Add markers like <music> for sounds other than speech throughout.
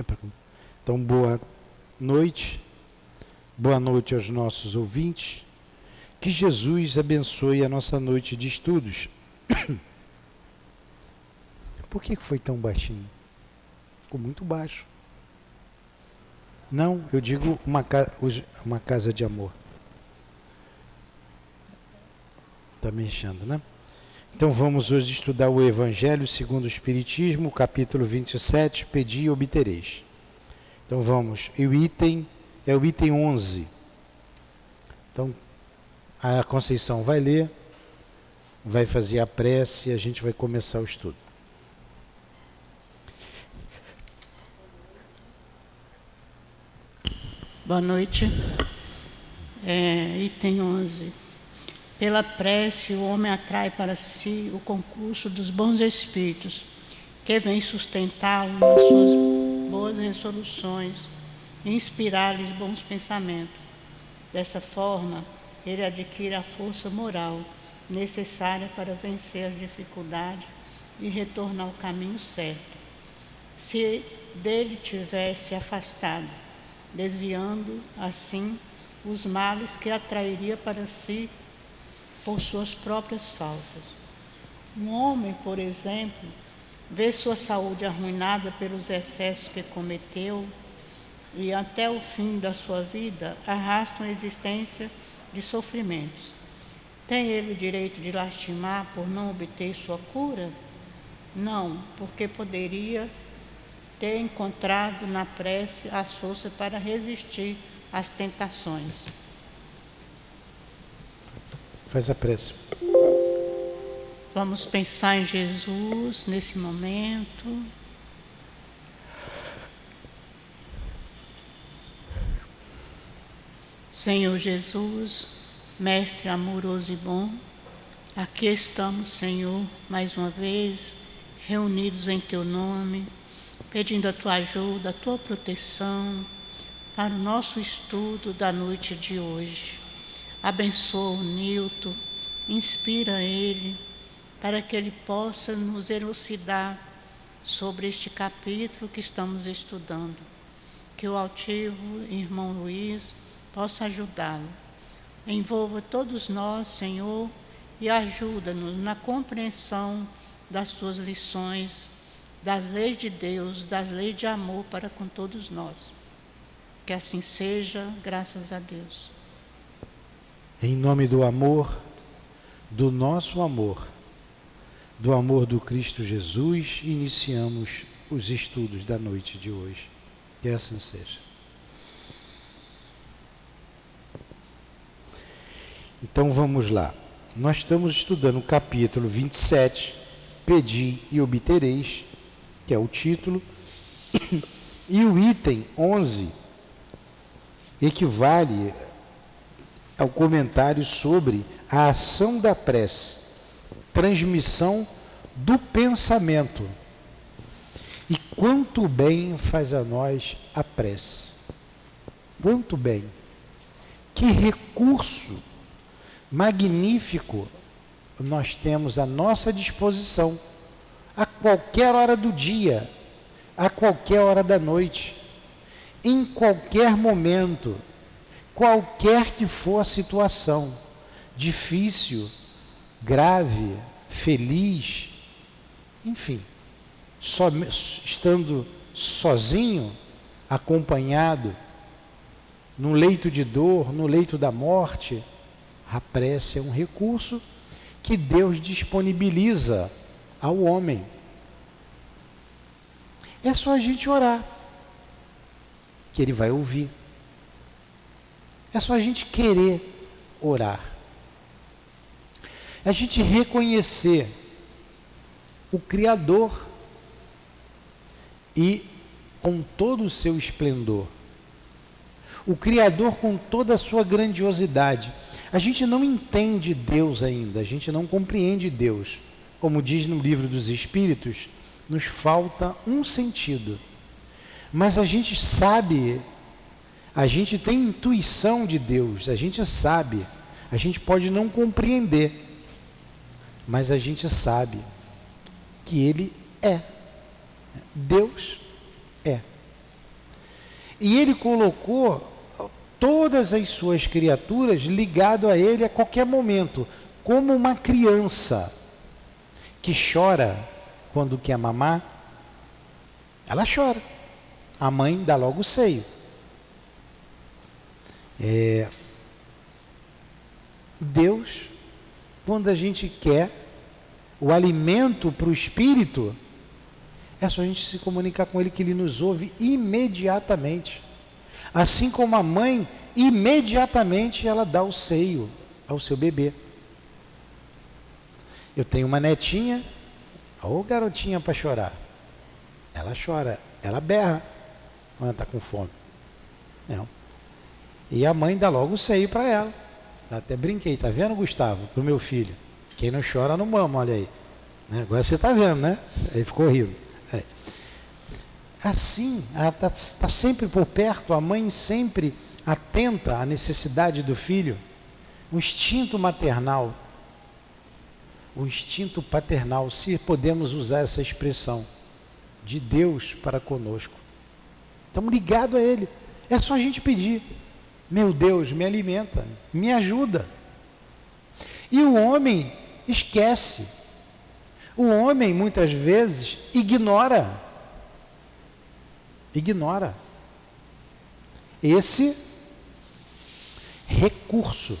Então, boa noite. Boa noite aos nossos ouvintes. Que Jesus abençoe a nossa noite de estudos. <coughs> Por que foi tão baixinho? Ficou muito baixo. Não, eu digo uma, uma casa de amor. Está mexendo, né? Então vamos hoje estudar o Evangelho segundo o Espiritismo, capítulo 27, Pedi e obtereis. Então vamos, e o item é o item 11. Então a Conceição vai ler, vai fazer a prece e a gente vai começar o estudo. Boa noite. É, item 11. Pela prece, o homem atrai para si o concurso dos bons espíritos, que vem sustentá-lo nas suas boas resoluções e inspirar-lhes bons pensamentos. Dessa forma, ele adquire a força moral necessária para vencer as dificuldades e retornar ao caminho certo. Se dele tivesse afastado, desviando assim os males que atrairia para si por suas próprias faltas. Um homem, por exemplo, vê sua saúde arruinada pelos excessos que cometeu e até o fim da sua vida arrasta uma existência de sofrimentos. Tem ele o direito de lastimar por não obter sua cura? Não, porque poderia ter encontrado na prece as forças para resistir às tentações. Faz a prece. Vamos pensar em Jesus nesse momento. Senhor Jesus, Mestre amoroso e bom, aqui estamos, Senhor, mais uma vez, reunidos em Teu nome, pedindo a Tua ajuda, a Tua proteção para o nosso estudo da noite de hoje. Abençoa o Nilton, inspira ele para que ele possa nos elucidar sobre este capítulo que estamos estudando. Que o altivo irmão Luiz possa ajudá-lo. Envolva todos nós, Senhor, e ajuda-nos na compreensão das tuas lições, das leis de Deus, das leis de amor para com todos nós. Que assim seja, graças a Deus. Em nome do amor, do nosso amor, do amor do Cristo Jesus, iniciamos os estudos da noite de hoje. Que assim seja. Então vamos lá. Nós estamos estudando o capítulo 27, Pedi e obtereis, que é o título, <coughs> e o item 11 equivale ao comentário sobre a ação da prece, transmissão do pensamento. E quanto bem faz a nós a prece. Quanto bem. Que recurso magnífico nós temos à nossa disposição a qualquer hora do dia, a qualquer hora da noite, em qualquer momento qualquer que for a situação, difícil, grave, feliz, enfim, só, estando sozinho, acompanhado, no leito de dor, no leito da morte, a prece é um recurso que Deus disponibiliza ao homem. É só a gente orar, que Ele vai ouvir. É só a gente querer orar. É a gente reconhecer o Criador e com todo o seu esplendor. O Criador com toda a sua grandiosidade. A gente não entende Deus ainda, a gente não compreende Deus. Como diz no livro dos Espíritos, nos falta um sentido. Mas a gente sabe a gente tem intuição de Deus, a gente sabe, a gente pode não compreender, mas a gente sabe que Ele é. Deus é. E ele colocou todas as suas criaturas ligado a ele a qualquer momento, como uma criança que chora quando quer mamar, ela chora. A mãe dá logo o seio. É, Deus, quando a gente quer o alimento para o espírito, é só a gente se comunicar com Ele que Ele nos ouve imediatamente. Assim como a mãe, imediatamente ela dá o seio ao seu bebê. Eu tenho uma netinha, ou garotinha para chorar. Ela chora, ela berra quando está com fome. Não. E a mãe dá logo o seio para ela. Até brinquei, tá vendo, Gustavo, pro meu filho? Quem não chora não mama, olha aí. Né? Agora você está vendo, né? Aí ficou rindo. É. Assim, está tá sempre por perto, a mãe sempre atenta à necessidade do filho. O instinto maternal, o instinto paternal, se podemos usar essa expressão, de Deus para conosco. Estamos ligados a Ele. É só a gente pedir. Meu Deus, me alimenta, me ajuda. E o homem esquece. O homem muitas vezes ignora. Ignora esse recurso.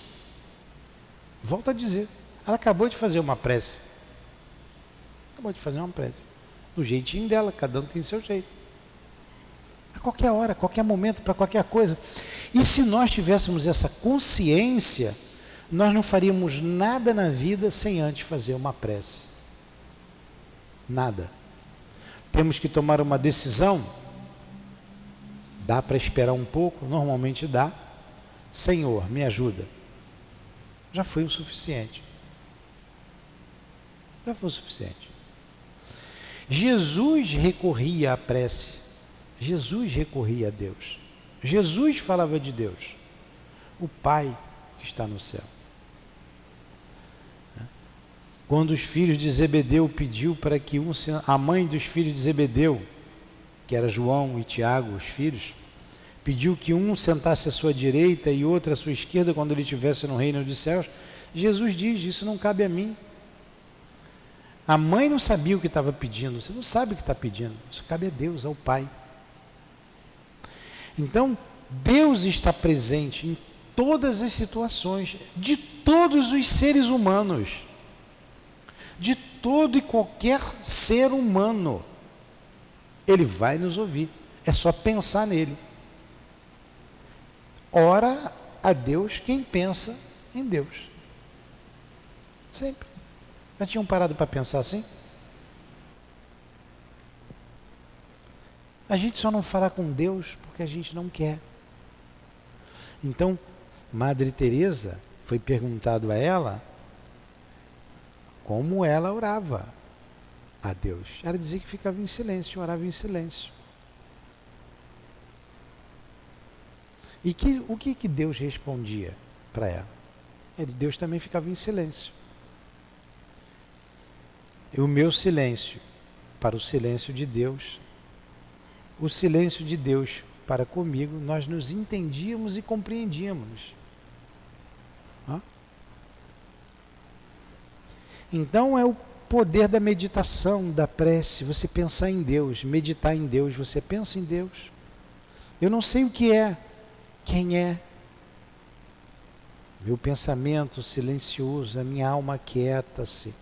Volto a dizer, ela acabou de fazer uma prece. Acabou de fazer uma prece. Do jeitinho dela, cada um tem seu jeito. A qualquer hora, a qualquer momento, para qualquer coisa. E se nós tivéssemos essa consciência, nós não faríamos nada na vida sem antes fazer uma prece. Nada. Temos que tomar uma decisão. Dá para esperar um pouco? Normalmente dá. Senhor, me ajuda. Já foi o suficiente. Já foi o suficiente. Jesus recorria à prece. Jesus recorria a Deus. Jesus falava de Deus. O Pai que está no céu. Quando os filhos de Zebedeu pediu para que um, a mãe dos filhos de Zebedeu, que era João e Tiago, os filhos, pediu que um sentasse à sua direita e outro à sua esquerda quando ele estivesse no reino dos céus, Jesus diz: Isso não cabe a mim. A mãe não sabia o que estava pedindo, você não sabe o que está pedindo, isso cabe a Deus, ao Pai. Então, Deus está presente em todas as situações, de todos os seres humanos de todo e qualquer ser humano. Ele vai nos ouvir. É só pensar nele. Ora a Deus quem pensa em Deus. Sempre. Já tinham parado para pensar assim? A gente só não fala com Deus porque a gente não quer. Então, Madre Teresa foi perguntado a ela como ela orava a Deus. Ela dizia que ficava em silêncio, orava em silêncio. E que, o que, que Deus respondia para ela? Ele, Deus também ficava em silêncio. E o meu silêncio para o silêncio de Deus, o silêncio de Deus para comigo, nós nos entendíamos e compreendíamos. Então é o poder da meditação, da prece, você pensar em Deus, meditar em Deus, você pensa em Deus. Eu não sei o que é, quem é. Meu pensamento silencioso, a minha alma quieta-se.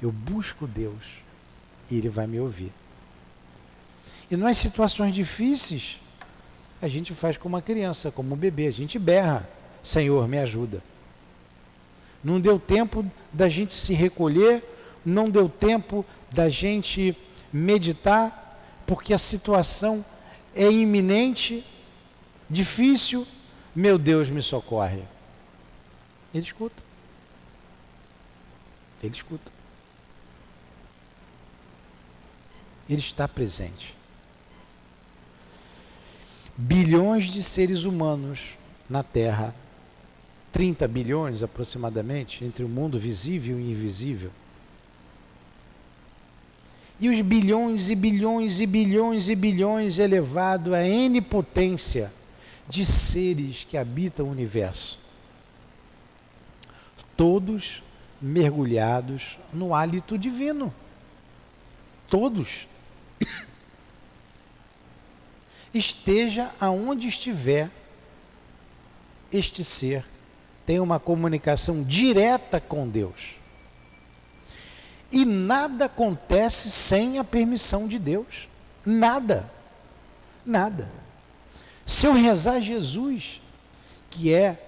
Eu busco Deus e Ele vai me ouvir. E nas situações difíceis, a gente faz como uma criança, como um bebê, a gente berra: Senhor, me ajuda. Não deu tempo da gente se recolher, não deu tempo da gente meditar, porque a situação é iminente, difícil. Meu Deus, me socorre. Ele escuta. Ele escuta. Ele está presente. Bilhões de seres humanos na Terra 30 bilhões aproximadamente entre o mundo visível e invisível. E os bilhões e bilhões e bilhões e bilhões elevado a N potência de seres que habitam o universo. Todos mergulhados no hálito divino. Todos. Esteja aonde estiver, este ser tem uma comunicação direta com Deus. E nada acontece sem a permissão de Deus. Nada. Nada. Se eu rezar Jesus, que é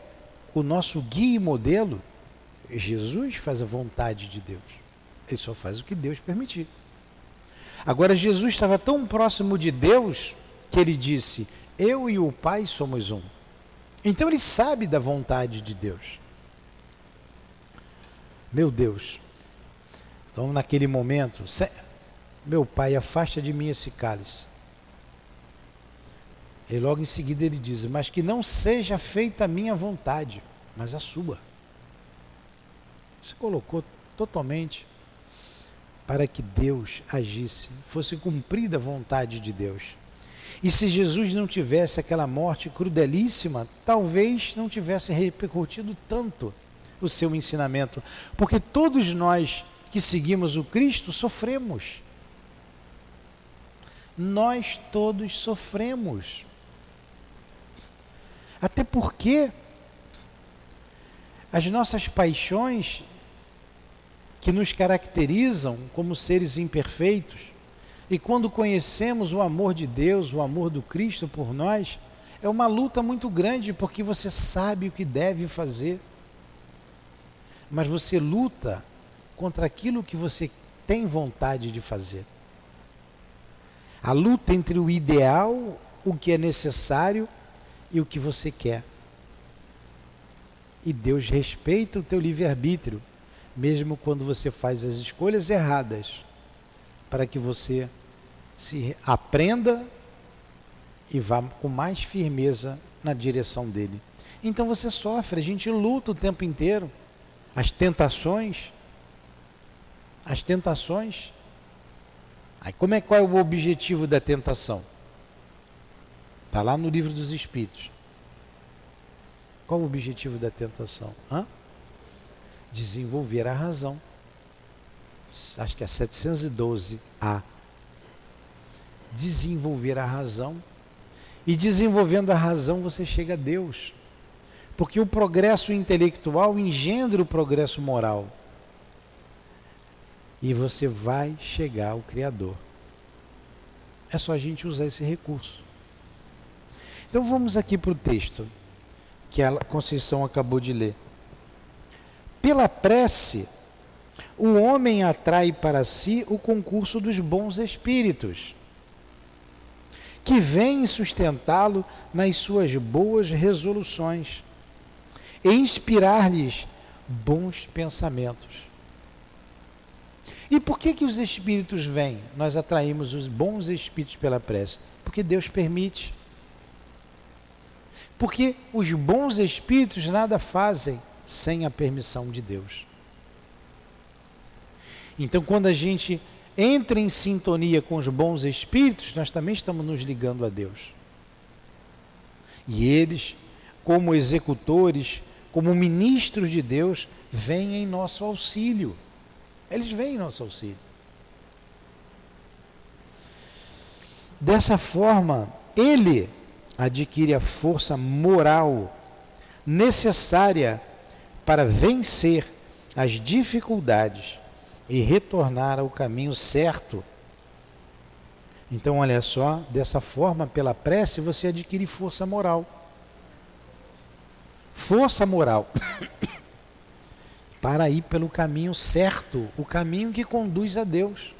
o nosso guia e modelo, Jesus faz a vontade de Deus. Ele só faz o que Deus permitir. Agora, Jesus estava tão próximo de Deus que ele disse: Eu e o Pai somos um. Então ele sabe da vontade de Deus. Meu Deus. Então, naquele momento, meu Pai, afasta de mim esse cálice. E logo em seguida ele diz: Mas que não seja feita a minha vontade, mas a sua. Se colocou totalmente para que Deus agisse, fosse cumprida a vontade de Deus. E se Jesus não tivesse aquela morte crudelíssima, talvez não tivesse repercutido tanto o seu ensinamento, porque todos nós que seguimos o Cristo sofremos. Nós todos sofremos. Até porque as nossas paixões que nos caracterizam como seres imperfeitos, e quando conhecemos o amor de Deus, o amor do Cristo por nós, é uma luta muito grande porque você sabe o que deve fazer. Mas você luta contra aquilo que você tem vontade de fazer. A luta entre o ideal, o que é necessário e o que você quer. E Deus respeita o teu livre-arbítrio, mesmo quando você faz as escolhas erradas, para que você se aprenda e vá com mais firmeza na direção dele. Então você sofre, a gente luta o tempo inteiro. As tentações, as tentações. Aí como é qual é o objetivo da tentação? Está lá no livro dos Espíritos. Qual o objetivo da tentação? Hã? Desenvolver a razão. Acho que é 712A desenvolver a razão. E desenvolvendo a razão você chega a Deus. Porque o progresso intelectual engendra o progresso moral. E você vai chegar ao Criador. É só a gente usar esse recurso. Então vamos aqui para o texto que a Conceição acabou de ler. Pela prece, o homem atrai para si o concurso dos bons espíritos que vêm sustentá-lo nas suas boas resoluções e inspirar-lhes bons pensamentos. E por que que os espíritos vêm? Nós atraímos os bons espíritos pela prece, porque Deus permite. Porque os bons espíritos nada fazem sem a permissão de Deus. Então, quando a gente entra em sintonia com os bons espíritos, nós também estamos nos ligando a Deus. E eles, como executores, como ministros de Deus, vêm em nosso auxílio. Eles vêm em nosso auxílio. Dessa forma, ele adquire a força moral necessária para vencer as dificuldades e retornar ao caminho certo. Então, olha só, dessa forma, pela prece, você adquire força moral. Força moral <coughs> para ir pelo caminho certo, o caminho que conduz a Deus.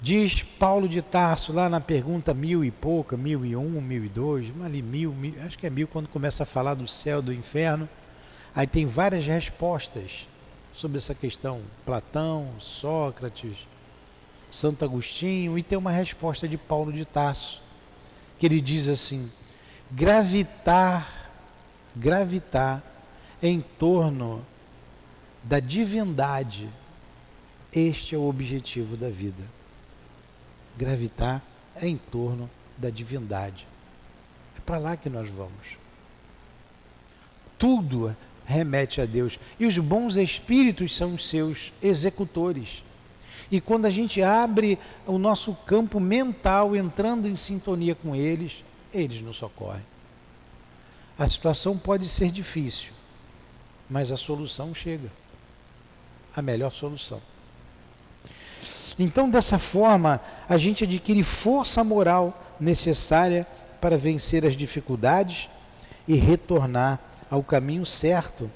Diz Paulo de Tarso lá na pergunta mil e pouca, mil e um, mil e dois, ali mil, mil, acho que é mil quando começa a falar do céu, do inferno. Aí tem várias respostas sobre essa questão. Platão, Sócrates, Santo Agostinho, e tem uma resposta de Paulo de Tarso, que ele diz assim: gravitar, gravitar em torno da divindade Este é o objetivo da vida. Gravitar em torno da divindade. É para lá que nós vamos. Tudo remete a Deus. E os bons espíritos são os seus executores. E quando a gente abre o nosso campo mental, entrando em sintonia com eles, eles nos socorrem. A situação pode ser difícil, mas a solução chega. A melhor solução. Então, dessa forma, a gente adquire força moral necessária para vencer as dificuldades e retornar ao caminho certo,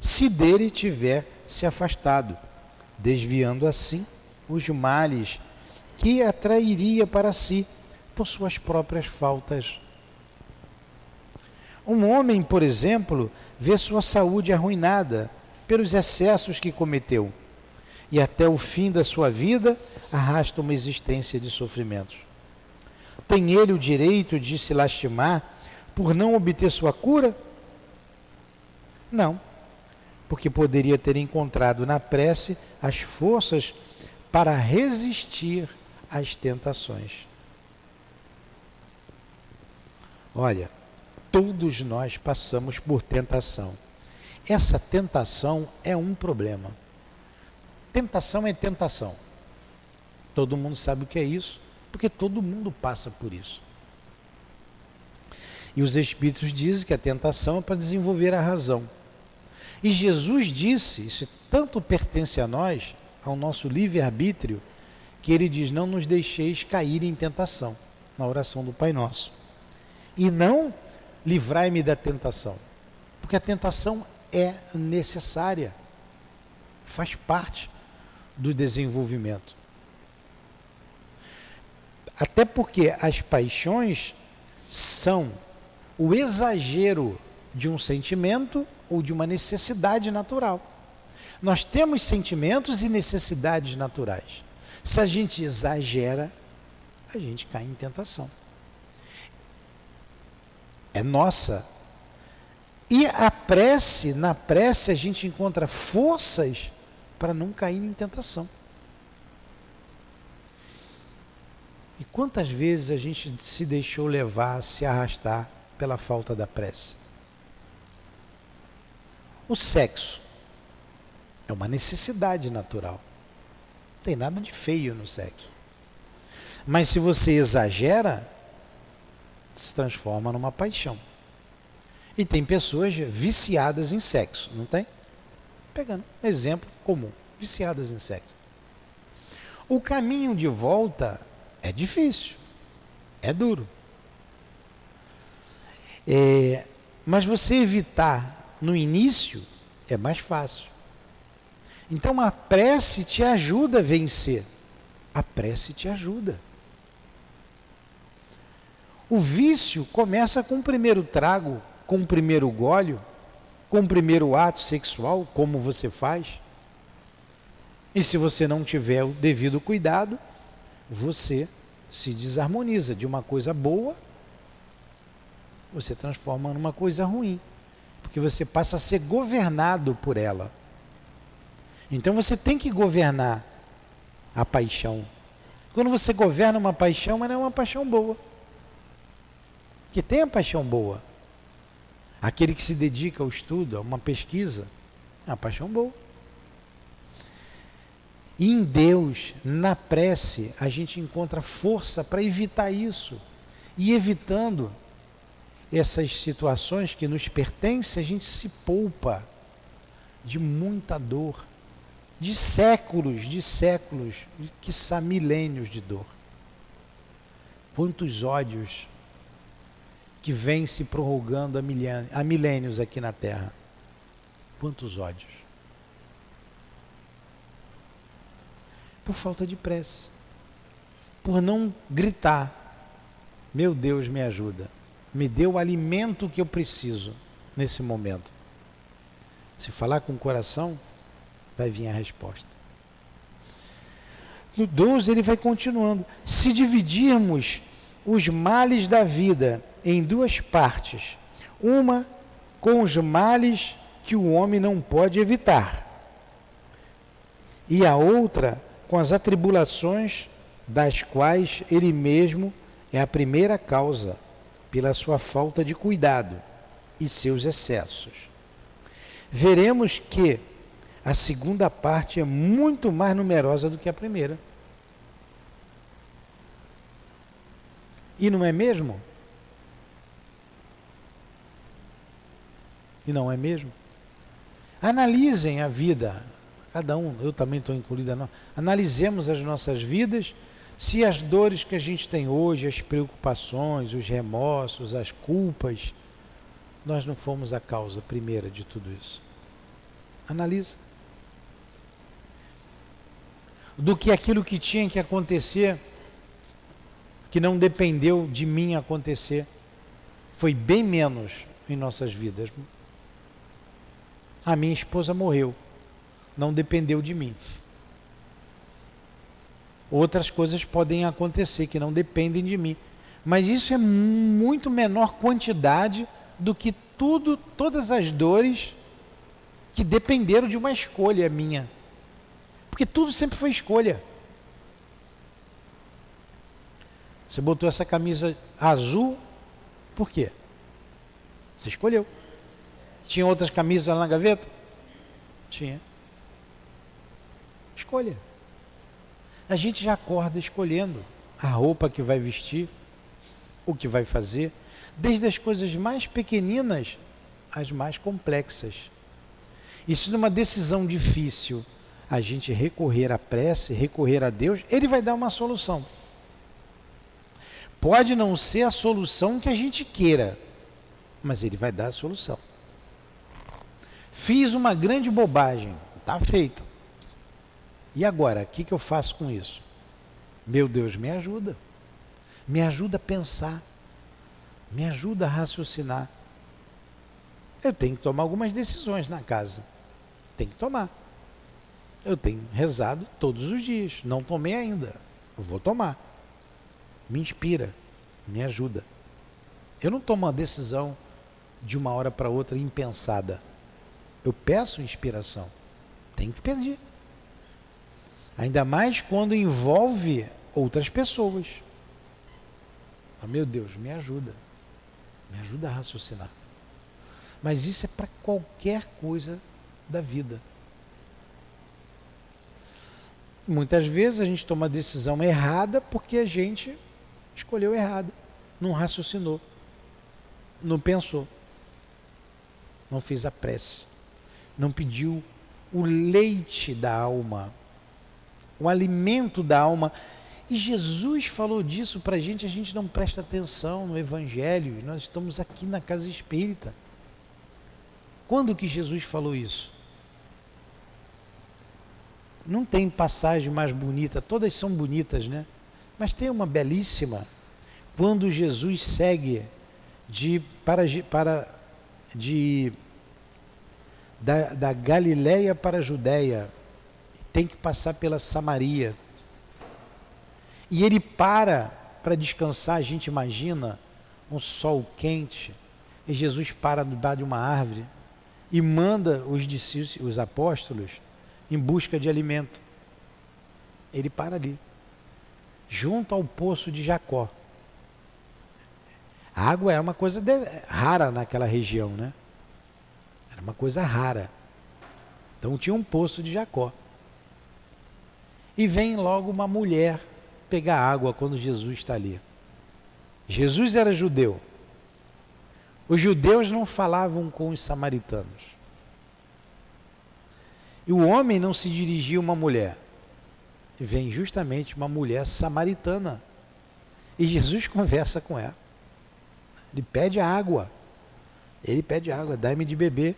se dele tiver se afastado, desviando assim os males que atrairia para si por suas próprias faltas. Um homem, por exemplo, vê sua saúde arruinada pelos excessos que cometeu e até o fim da sua vida arrasta uma existência de sofrimentos. Tem ele o direito de se lastimar por não obter sua cura? Não, porque poderia ter encontrado na prece as forças para resistir às tentações. Olha, todos nós passamos por tentação. Essa tentação é um problema. Tentação é tentação. Todo mundo sabe o que é isso, porque todo mundo passa por isso. E os Espíritos dizem que a tentação é para desenvolver a razão. E Jesus disse, isso tanto pertence a nós, ao nosso livre-arbítrio, que ele diz: Não nos deixeis cair em tentação, na oração do Pai Nosso. E não livrai-me da tentação, porque a tentação é necessária, faz parte do desenvolvimento. Até porque as paixões são o exagero de um sentimento ou de uma necessidade natural. Nós temos sentimentos e necessidades naturais. Se a gente exagera, a gente cai em tentação. É nossa. E a prece, na prece a gente encontra forças para não cair em tentação. E quantas vezes a gente se deixou levar, se arrastar pela falta da prece? O sexo é uma necessidade natural. Não tem nada de feio no sexo. Mas se você exagera, se transforma numa paixão. E tem pessoas viciadas em sexo, não tem? Pegando um exemplo comum, viciadas em sexo. O caminho de volta é difícil, é duro. É, mas você evitar no início é mais fácil. Então a prece te ajuda a vencer. A prece te ajuda. O vício começa com o primeiro trago, com o primeiro gólio, com o primeiro ato sexual, como você faz. E se você não tiver o devido cuidado, você se desarmoniza de uma coisa boa, você transforma numa coisa ruim, porque você passa a ser governado por ela. Então você tem que governar a paixão. Quando você governa uma paixão, mas não é uma paixão boa. Que tem a paixão boa. Aquele que se dedica ao estudo, a uma pesquisa, é uma paixão boa. E em Deus, na prece, a gente encontra força para evitar isso. E evitando essas situações que nos pertencem, a gente se poupa de muita dor, de séculos, de séculos, de quiçá milênios de dor. Quantos ódios que vêm se prorrogando há milênios aqui na Terra. Quantos ódios. Por falta de prece. Por não gritar: Meu Deus, me ajuda. Me dê o alimento que eu preciso nesse momento. Se falar com o coração, vai vir a resposta. No 12 ele vai continuando. Se dividirmos os males da vida em duas partes, uma com os males que o homem não pode evitar, e a outra com as atribulações das quais ele mesmo é a primeira causa, pela sua falta de cuidado e seus excessos. Veremos que a segunda parte é muito mais numerosa do que a primeira. E não é mesmo? E não é mesmo? Analisem a vida, cada um, eu também estou incluída, analisemos as nossas vidas, se as dores que a gente tem hoje, as preocupações, os remorsos, as culpas, nós não fomos a causa primeira de tudo isso. Analisa. Do que aquilo que tinha que acontecer, que não dependeu de mim acontecer, foi bem menos em nossas vidas. A minha esposa morreu, não dependeu de mim. Outras coisas podem acontecer que não dependem de mim, mas isso é muito menor quantidade do que tudo, todas as dores que dependeram de uma escolha minha. Porque tudo sempre foi escolha. Você botou essa camisa azul, por quê? Você escolheu. Tinha outras camisas na gaveta? Tinha. Escolha. A gente já acorda escolhendo a roupa que vai vestir, o que vai fazer, desde as coisas mais pequeninas às mais complexas. Isso numa decisão difícil, a gente recorrer à prece, recorrer a Deus, ele vai dar uma solução. Pode não ser a solução que a gente queira, mas ele vai dar a solução. Fiz uma grande bobagem, está feito. E agora, o que, que eu faço com isso? Meu Deus, me ajuda. Me ajuda a pensar. Me ajuda a raciocinar. Eu tenho que tomar algumas decisões na casa. Tem que tomar. Eu tenho rezado todos os dias. Não tomei ainda. Vou tomar. Me inspira. Me ajuda. Eu não tomo uma decisão de uma hora para outra impensada. Eu peço inspiração. Tem que pedir. Ainda mais quando envolve outras pessoas. Ah, meu Deus, me ajuda. Me ajuda a raciocinar. Mas isso é para qualquer coisa da vida. Muitas vezes a gente toma a decisão errada porque a gente escolheu errado, não raciocinou, não pensou, não fez a prece não pediu o leite da alma, o alimento da alma. E Jesus falou disso para a gente, a gente não presta atenção no Evangelho, nós estamos aqui na casa espírita. Quando que Jesus falou isso? Não tem passagem mais bonita, todas são bonitas, né? Mas tem uma belíssima, quando Jesus segue de, para, para, de da, da Galiléia para a Judéia, tem que passar pela Samaria. E ele para para descansar, a gente imagina um sol quente, e Jesus para debaixo de uma árvore e manda os discípulos, os apóstolos, em busca de alimento. Ele para ali, junto ao poço de Jacó. A água é uma coisa de, rara naquela região, né? Era uma coisa rara. Então tinha um poço de Jacó. E vem logo uma mulher pegar água quando Jesus está ali. Jesus era judeu. Os judeus não falavam com os samaritanos. E o homem não se dirigia a uma mulher. Vem justamente uma mulher samaritana. E Jesus <laughs> conversa com ela. Ele pede água. Ele pede água, dá-me de beber.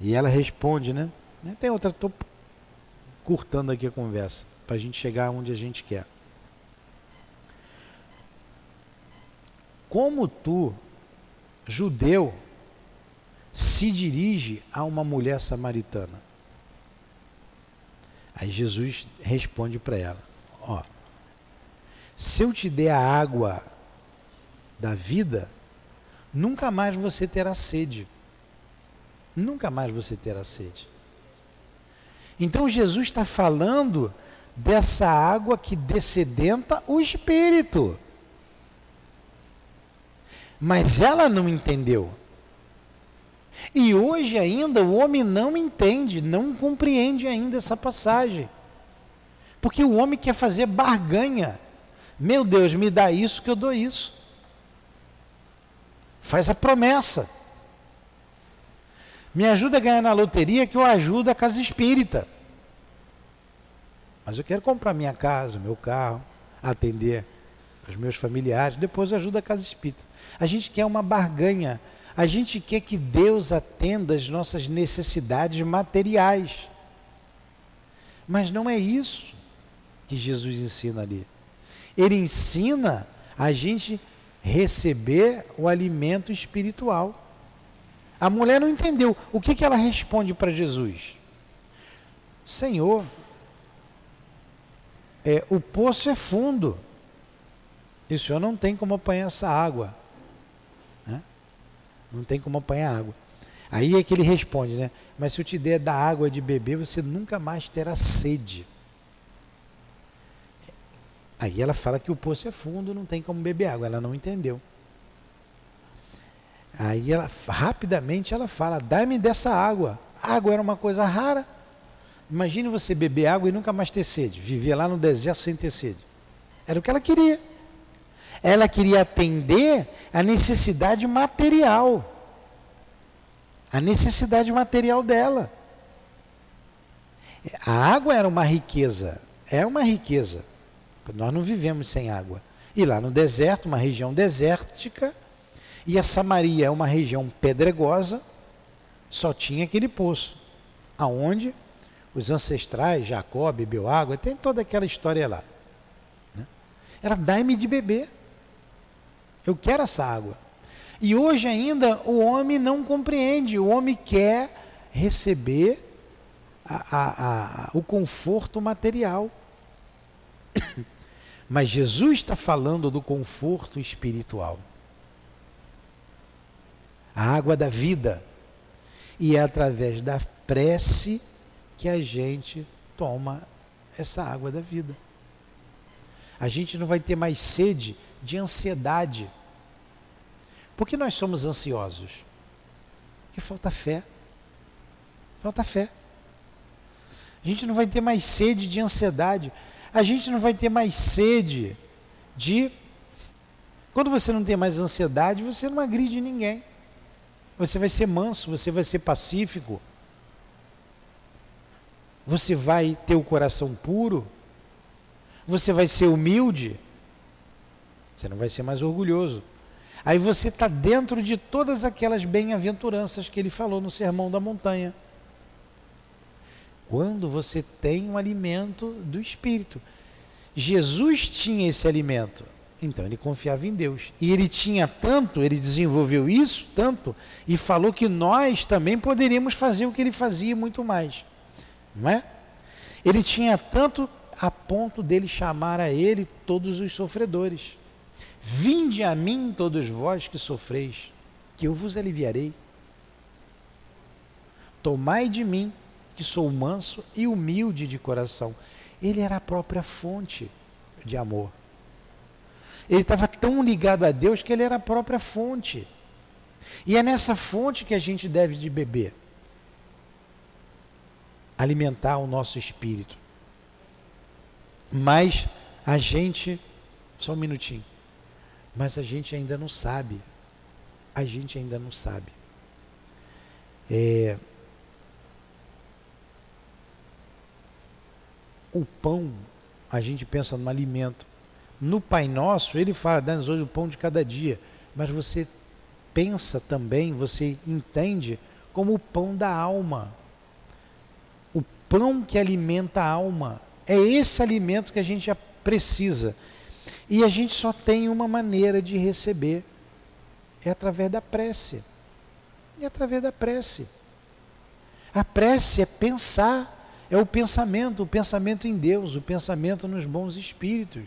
E ela responde, né? Tem outra, estou curtando aqui a conversa, para a gente chegar onde a gente quer. Como tu, judeu, se dirige a uma mulher samaritana? Aí Jesus responde para ela: Ó, se eu te der a água da vida, nunca mais você terá sede nunca mais você terá sede. Então Jesus está falando dessa água que descedenta o espírito. Mas ela não entendeu. E hoje ainda o homem não entende, não compreende ainda essa passagem. Porque o homem quer fazer barganha. Meu Deus, me dá isso que eu dou isso. Faz a promessa. Me ajuda a ganhar na loteria que eu ajudo a casa espírita. Mas eu quero comprar minha casa, meu carro, atender os meus familiares, depois eu ajudo a casa espírita. A gente quer uma barganha. A gente quer que Deus atenda as nossas necessidades materiais. Mas não é isso que Jesus ensina ali. Ele ensina a gente receber o alimento espiritual. A mulher não entendeu. O que, que ela responde para Jesus? Senhor, é, o poço é fundo. E o senhor não tem como apanhar essa água. Né? Não tem como apanhar água. Aí é que ele responde, né? Mas se eu te der da água de beber, você nunca mais terá sede. Aí ela fala que o poço é fundo, não tem como beber água. Ela não entendeu. Aí ela rapidamente ela fala: "Dá-me dessa água". Água era uma coisa rara. Imagine você beber água e nunca mais ter sede, viver lá no deserto sem ter sede. Era o que ela queria. Ela queria atender a necessidade material. A necessidade material dela. A água era uma riqueza, é uma riqueza. Nós não vivemos sem água. E lá no deserto, uma região desértica, e a Samaria é uma região pedregosa, só tinha aquele poço, aonde os ancestrais, Jacó bebeu água, tem toda aquela história lá. Né? Era dai-me de beber. Eu quero essa água. E hoje ainda o homem não compreende, o homem quer receber a, a, a, o conforto material. <coughs> Mas Jesus está falando do conforto espiritual. A água da vida. E é através da prece que a gente toma essa água da vida. A gente não vai ter mais sede de ansiedade. Por que nós somos ansiosos? Porque falta fé. Falta fé. A gente não vai ter mais sede de ansiedade. A gente não vai ter mais sede de. Quando você não tem mais ansiedade, você não agride ninguém. Você vai ser manso, você vai ser pacífico. Você vai ter o coração puro? Você vai ser humilde? Você não vai ser mais orgulhoso. Aí você está dentro de todas aquelas bem-aventuranças que ele falou no Sermão da Montanha. Quando você tem um alimento do Espírito. Jesus tinha esse alimento, então ele confiava em Deus. E ele tinha tanto, ele desenvolveu isso tanto, e falou que nós também poderíamos fazer o que ele fazia muito mais. Não é? Ele tinha tanto a ponto dele chamar a ele todos os sofredores. Vinde a mim todos vós que sofreis, que eu vos aliviarei. Tomai de mim, que sou manso e humilde de coração. Ele era a própria fonte de amor. Ele estava tão ligado a Deus que ele era a própria fonte. E é nessa fonte que a gente deve de beber alimentar o nosso espírito. Mas a gente, só um minutinho, mas a gente ainda não sabe. A gente ainda não sabe. É, o pão, a gente pensa no alimento. No Pai Nosso, ele fala, dá-nos hoje o pão de cada dia. Mas você pensa também, você entende como o pão da alma pão que alimenta a alma. É esse alimento que a gente precisa. E a gente só tem uma maneira de receber: é através da prece. É através da prece. A prece é pensar, é o pensamento, o pensamento em Deus, o pensamento nos bons espíritos.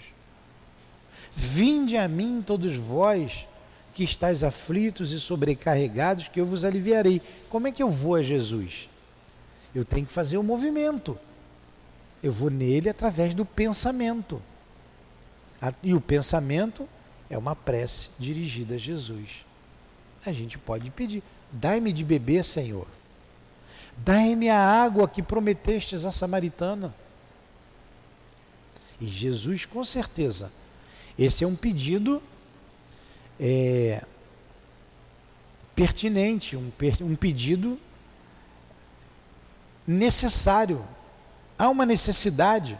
Vinde a mim, todos vós que estáis aflitos e sobrecarregados, que eu vos aliviarei. Como é que eu vou a Jesus? Eu tenho que fazer o movimento. Eu vou nele através do pensamento. E o pensamento é uma prece dirigida a Jesus. A gente pode pedir: dai-me de beber, Senhor. Dai-me a água que prometestes à samaritana. E Jesus, com certeza, esse é um pedido é, pertinente, um, um pedido necessário. Há uma necessidade,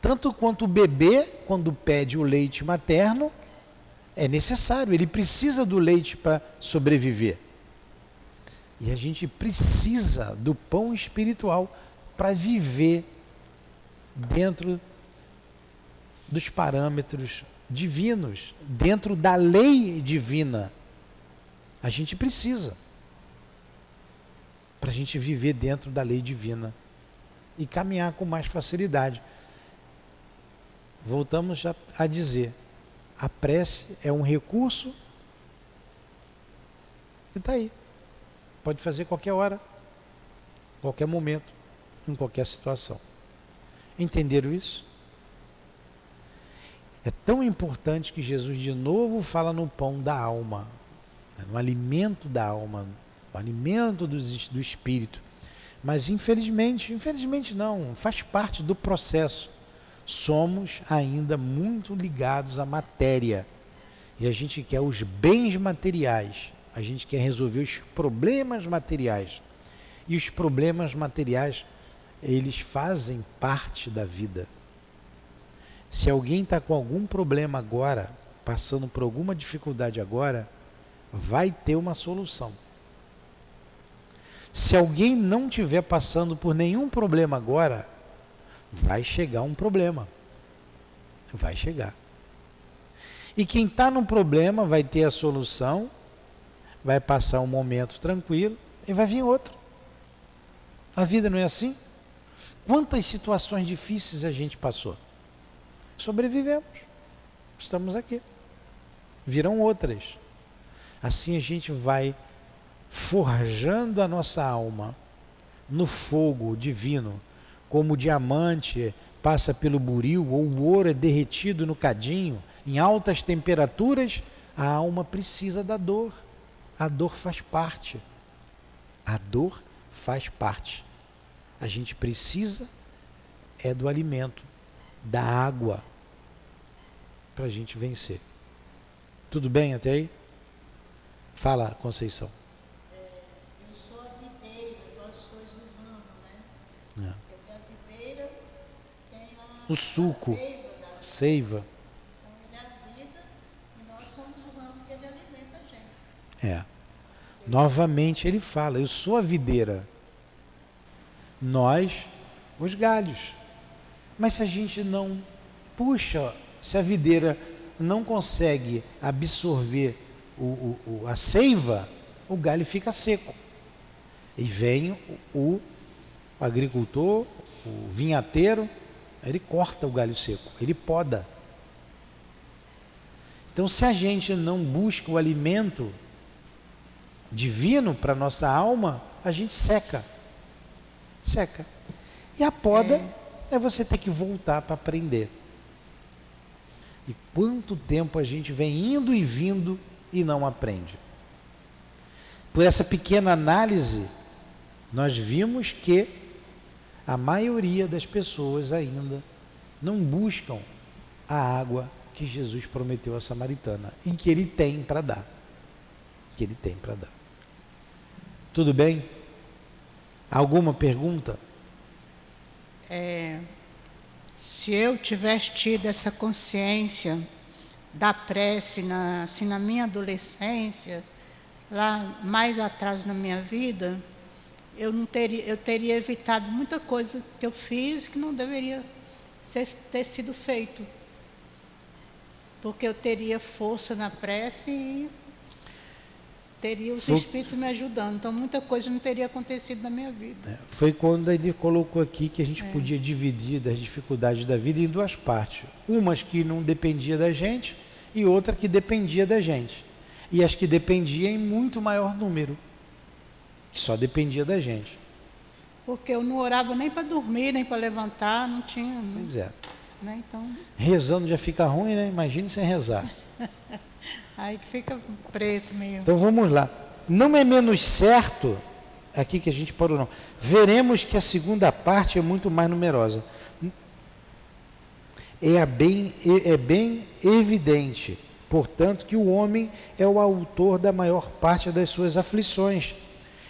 tanto quanto o bebê, quando pede o leite materno, é necessário, ele precisa do leite para sobreviver. E a gente precisa do pão espiritual para viver dentro dos parâmetros divinos, dentro da lei divina. A gente precisa. Para a gente viver dentro da lei divina e caminhar com mais facilidade. Voltamos a, a dizer: a prece é um recurso que está aí. Pode fazer qualquer hora, qualquer momento, em qualquer situação. Entenderam isso? É tão importante que Jesus de novo fala no pão da alma, né, no alimento da alma, no alimento do, do espírito. Mas infelizmente, infelizmente não, faz parte do processo. Somos ainda muito ligados à matéria. E a gente quer os bens materiais, a gente quer resolver os problemas materiais. E os problemas materiais, eles fazem parte da vida. Se alguém está com algum problema agora, passando por alguma dificuldade agora, vai ter uma solução. Se alguém não estiver passando por nenhum problema agora, vai chegar um problema. Vai chegar. E quem está no problema vai ter a solução vai passar um momento tranquilo e vai vir outro. A vida não é assim? Quantas situações difíceis a gente passou? Sobrevivemos. Estamos aqui. Virão outras. Assim a gente vai forjando a nossa alma no fogo divino, como o diamante passa pelo buril ou o ouro é derretido no cadinho, em altas temperaturas, a alma precisa da dor. A dor faz parte. A dor faz parte. A gente precisa é do alimento, da água, para a gente vencer. Tudo bem até aí? Fala, Conceição. É, eu sou a videira, vós sois o ramo, né? É. Porque a videira tem a, o suco, a seiva. seiva. Então ele é a vida e nós somos o alimenta a gente. É. Novamente ele fala: Eu sou a videira, nós os galhos. Mas se a gente não puxa, se a videira não consegue absorver o, o, o, a seiva, o galho fica seco. E vem o, agricultor, o vinhateiro, ele corta o galho seco, ele poda. Então, se a gente não busca o alimento divino para nossa alma, a gente seca. Seca. E a poda é, é você ter que voltar para aprender. E quanto tempo a gente vem indo e vindo e não aprende? Por essa pequena análise, nós vimos que a maioria das pessoas ainda não buscam a água que Jesus prometeu à samaritana e que ele tem para dar. Que ele tem para dar. Tudo bem? Alguma pergunta? É, se eu tivesse tido essa consciência da prece na, assim, na minha adolescência, lá mais atrás na minha vida, eu não teria, eu teria evitado muita coisa que eu fiz que não deveria ser, ter sido feito. Porque eu teria força na prece e teria os espíritos me ajudando. Então, muita coisa não teria acontecido na minha vida. É, foi quando ele colocou aqui que a gente é. podia dividir das dificuldades da vida em duas partes. Umas que não dependia da gente e outra que dependia da gente. E as que dependiam em muito maior número, que só dependia da gente. Porque eu não orava nem para dormir, nem para levantar, não tinha. Né? Pois é. Né? Então, Rezando já fica ruim, né? Imagine sem rezar. <laughs> aí que fica preto meio. Então vamos lá. Não é menos certo, aqui que a gente parou não. Veremos que a segunda parte é muito mais numerosa. É bem, é bem evidente, portanto, que o homem é o autor da maior parte das suas aflições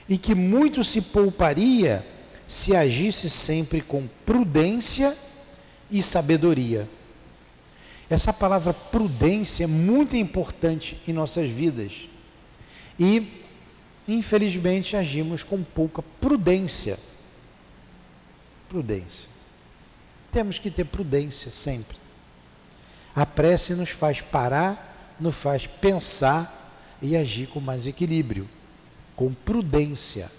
e que muito se pouparia se agisse sempre com prudência e sabedoria. Essa palavra prudência é muito importante em nossas vidas. E, infelizmente, agimos com pouca prudência. Prudência. Temos que ter prudência sempre. A prece nos faz parar, nos faz pensar e agir com mais equilíbrio, com prudência.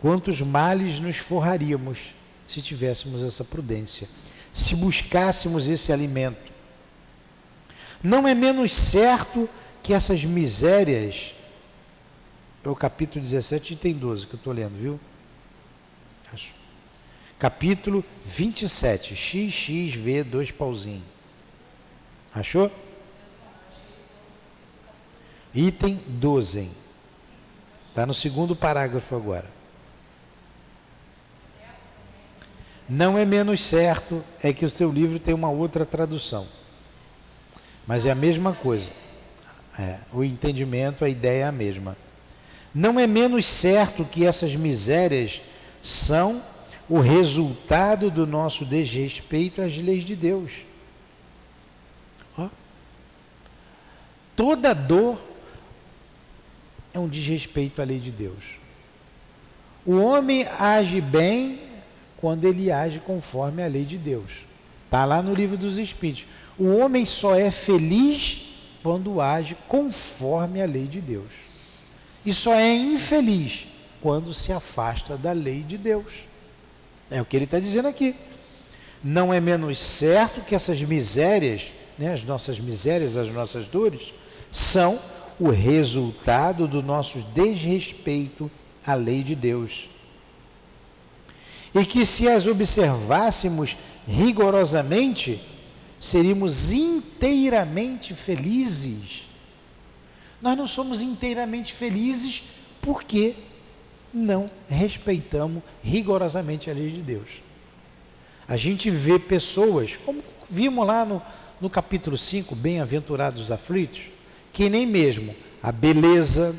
Quantos males nos forraríamos se tivéssemos essa prudência, se buscássemos esse alimento. Não é menos certo que essas misérias, é o capítulo 17, item 12 que eu estou lendo, viu? Acho. Capítulo 27, XXV, dois pauzinhos. Achou? Item 12. Está no segundo parágrafo agora. Não é menos certo é que o seu livro tem uma outra tradução. Mas é a mesma coisa. É, o entendimento, a ideia é a mesma. Não é menos certo que essas misérias são o resultado do nosso desrespeito às leis de Deus. Ó. Toda dor é um desrespeito à lei de Deus. O homem age bem quando ele age conforme a lei de Deus. Está lá no livro dos Espíritos. O homem só é feliz quando age conforme a lei de Deus. E só é infeliz quando se afasta da lei de Deus. É o que ele está dizendo aqui. Não é menos certo que essas misérias, né, as nossas misérias, as nossas dores, são o resultado do nosso desrespeito à lei de Deus e que se as observássemos rigorosamente, seríamos inteiramente felizes. Nós não somos inteiramente felizes porque não respeitamos rigorosamente a lei de Deus. A gente vê pessoas, como vimos lá no, no capítulo 5, Bem-aventurados aflitos, que nem mesmo a beleza,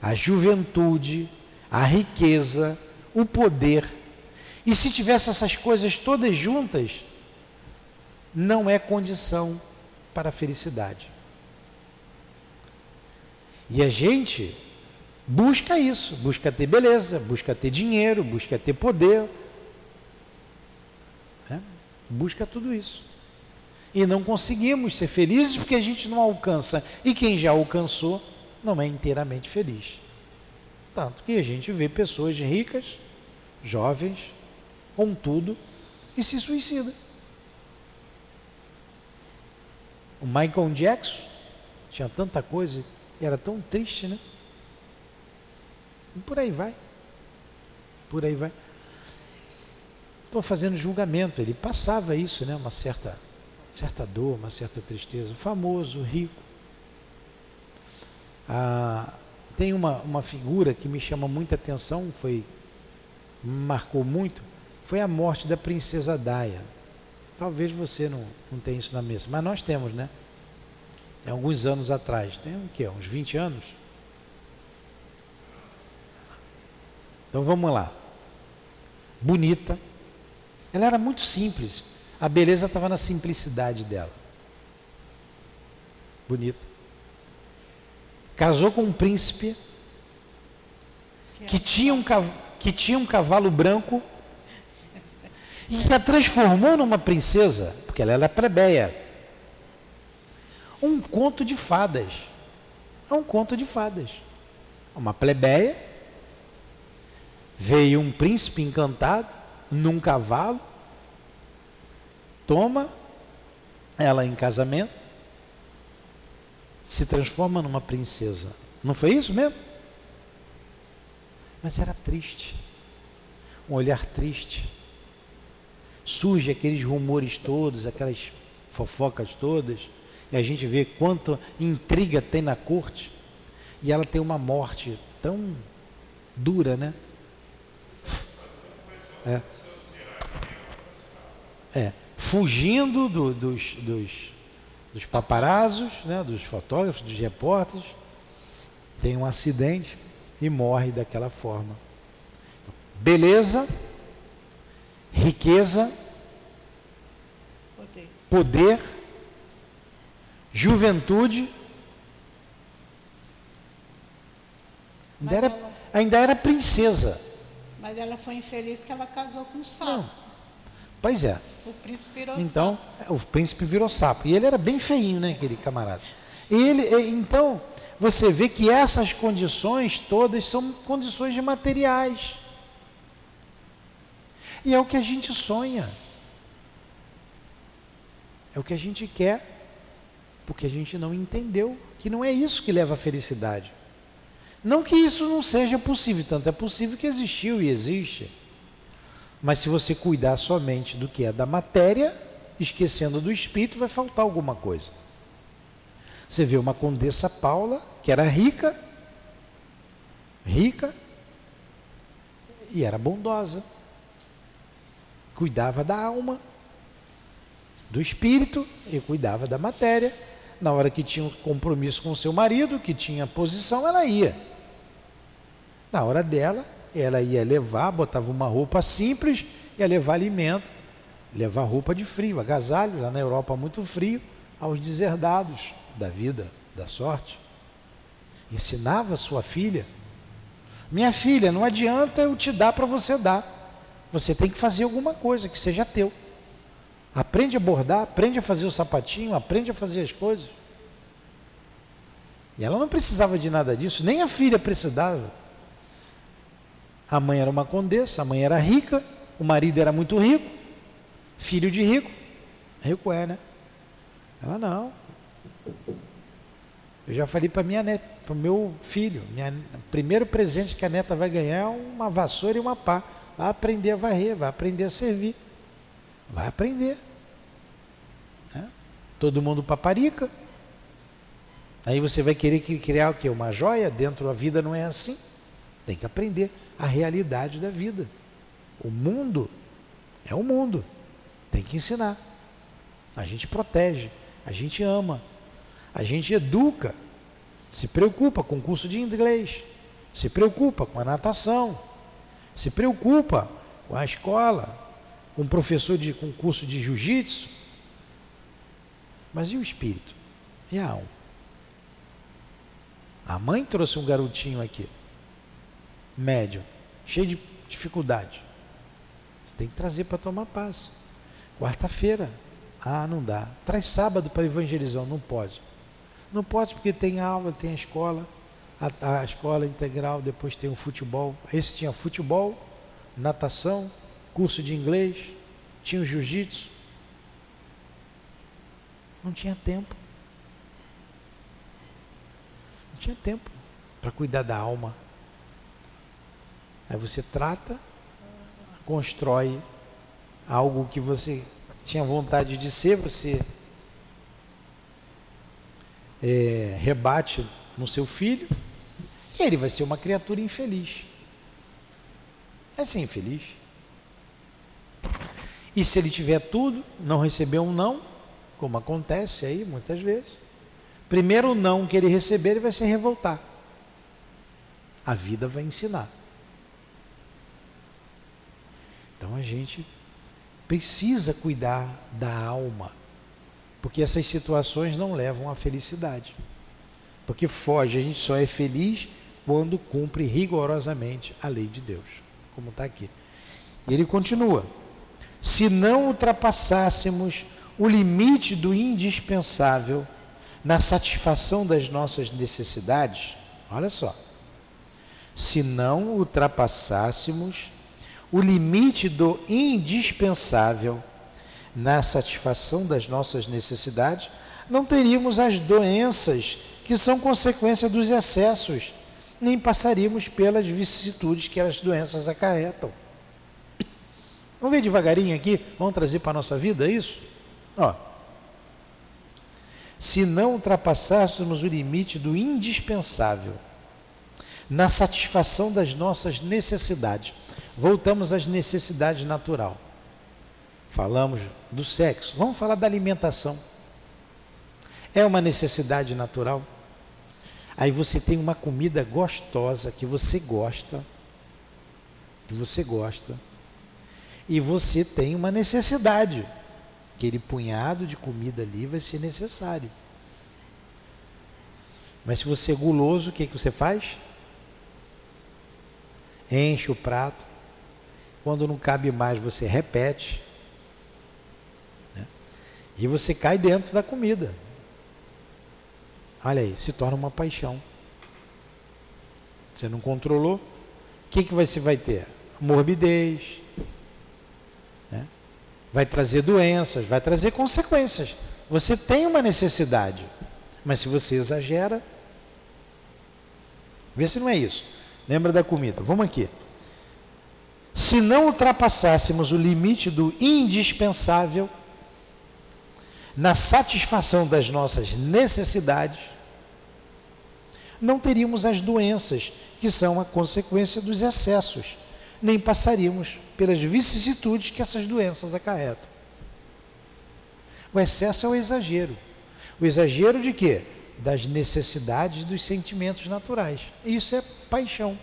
a juventude, a riqueza, o poder e se tivesse essas coisas todas juntas, não é condição para a felicidade. E a gente busca isso, busca ter beleza, busca ter dinheiro, busca ter poder, né? busca tudo isso. E não conseguimos ser felizes porque a gente não alcança. E quem já alcançou não é inteiramente feliz. Tanto que a gente vê pessoas ricas, jovens, com tudo e se suicida. O Michael Jackson tinha tanta coisa e era tão triste, né? E por aí vai. Por aí vai. Estou fazendo julgamento. Ele passava isso, né? Uma certa, certa dor, uma certa tristeza. Famoso, rico. Ah, tem uma, uma figura que me chama muita atenção, foi marcou muito foi a morte da princesa Daia. Talvez você não, não tenha isso na mesa, mas nós temos, né? Tem alguns anos atrás, tem o quê? Uns 20 anos? Então vamos lá. Bonita. Ela era muito simples. A beleza estava na simplicidade dela. Bonita. Casou com um príncipe que tinha um, que tinha um cavalo branco e a transformou numa princesa, porque ela era plebeia. Um conto de fadas. É um conto de fadas. Uma plebeia, veio um príncipe encantado num cavalo, toma ela em casamento, se transforma numa princesa. Não foi isso mesmo? Mas era triste. um olhar triste. Surge aqueles rumores todos, aquelas fofocas todas, e a gente vê quanto intriga tem na corte, e ela tem uma morte tão dura, né? É. É. Fugindo do, dos, dos, dos paparazos, né? dos fotógrafos, dos repórteres, tem um acidente e morre daquela forma. Beleza, riqueza, poder, poder juventude. Ainda era, ela, ainda era princesa. Mas ela foi infeliz que ela casou com o sapo. Não. Pois é. O príncipe virou então, sapo. o príncipe virou sapo. E ele era bem feinho, né, aquele camarada. Ele, então, você vê que essas condições todas são condições de materiais. E é o que a gente sonha. É o que a gente quer, porque a gente não entendeu que não é isso que leva à felicidade. Não que isso não seja possível, tanto é possível que existiu e existe. Mas se você cuidar somente do que é da matéria, esquecendo do espírito, vai faltar alguma coisa. Você vê uma condessa Paula, que era rica, rica, e era bondosa. Cuidava da alma, do espírito e cuidava da matéria. Na hora que tinha um compromisso com seu marido, que tinha posição, ela ia. Na hora dela, ela ia levar, botava uma roupa simples, ia levar alimento, levar roupa de frio, agasalho, lá na Europa muito frio, aos deserdados da vida, da sorte. Ensinava sua filha. Minha filha, não adianta eu te dar para você dar. Você tem que fazer alguma coisa que seja teu. Aprende a bordar, aprende a fazer o sapatinho, aprende a fazer as coisas. E ela não precisava de nada disso, nem a filha precisava. A mãe era uma condessa, a mãe era rica, o marido era muito rico, filho de rico. Rico é, né? Ela não. Eu já falei para minha neta, para o meu filho, minha, o primeiro presente que a neta vai ganhar é uma vassoura e uma pá. Vai aprender a varrer, vai aprender a servir. Vai aprender. Né? Todo mundo paparica. Aí você vai querer criar o quê? Uma joia? Dentro da vida não é assim. Tem que aprender a realidade da vida. O mundo é o mundo. Tem que ensinar. A gente protege, a gente ama, a gente educa, se preocupa com o curso de inglês, se preocupa com a natação, se preocupa com a escola, com o professor de com curso de jiu-jitsu. Mas e o espírito? E a alma? A mãe trouxe um garotinho aqui médio, cheio de dificuldade. Você tem que trazer para tomar paz. Quarta-feira, ah, não dá. Traz sábado para evangelizar, não pode. Não pode porque tem aula, tem a escola, a, a escola integral, depois tem o futebol. Esse tinha futebol, natação, curso de inglês, tinha o jiu-jitsu. Não tinha tempo. Não tinha tempo para cuidar da alma. Aí você trata, constrói algo que você tinha vontade de ser, você é, rebate no seu filho, ele vai ser uma criatura infeliz. É ser infeliz. E se ele tiver tudo, não receber um não, como acontece aí muitas vezes, primeiro não que ele receber, ele vai se revoltar. A vida vai ensinar. Então a gente precisa cuidar da alma, porque essas situações não levam à felicidade. Porque foge, a gente só é feliz quando cumpre rigorosamente a lei de Deus, como está aqui. E ele continua: se não ultrapassássemos o limite do indispensável na satisfação das nossas necessidades, olha só, se não ultrapassássemos o limite do indispensável na satisfação das nossas necessidades, não teríamos as doenças que são consequência dos excessos, nem passaríamos pelas vicissitudes que as doenças acarretam. Vamos ver devagarinho aqui, vamos trazer para a nossa vida isso? Ó. Se não ultrapassássemos o limite do indispensável na satisfação das nossas necessidades, voltamos às necessidades natural. Falamos do sexo, vamos falar da alimentação. É uma necessidade natural. Aí você tem uma comida gostosa que você gosta, que você gosta, e você tem uma necessidade. Aquele punhado de comida ali vai ser necessário. Mas se você é guloso, o que, que você faz? Enche o prato. Quando não cabe mais, você repete. Né? E você cai dentro da comida. Olha aí, se torna uma paixão. Você não controlou. O que, que você vai ter? Morbidez, vai trazer doenças, vai trazer consequências. Você tem uma necessidade, mas se você exagera, vê se não é isso. Lembra da comida? Vamos aqui. Se não ultrapassássemos o limite do indispensável na satisfação das nossas necessidades, não teríamos as doenças que são a consequência dos excessos nem passaríamos pelas vicissitudes que essas doenças acarretam. O excesso é o exagero. O exagero de quê? Das necessidades dos sentimentos naturais. Isso é paixão.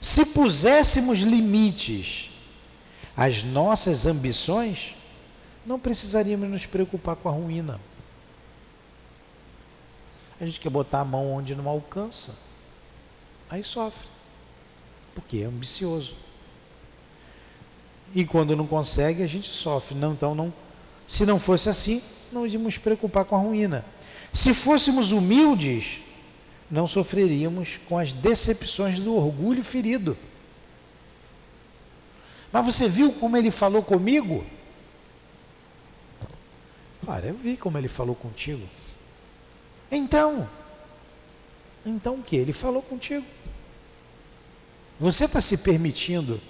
Se puséssemos limites às nossas ambições, não precisaríamos nos preocupar com a ruína. A gente quer botar a mão onde não alcança aí sofre, porque é ambicioso. E quando não consegue, a gente sofre. Não, então, não, se não fosse assim, não iríamos preocupar com a ruína. Se fôssemos humildes, não sofreríamos com as decepções do orgulho ferido. Mas você viu como ele falou comigo? Cara, eu vi como ele falou contigo. Então, então o que? Ele falou contigo. Você está se permitindo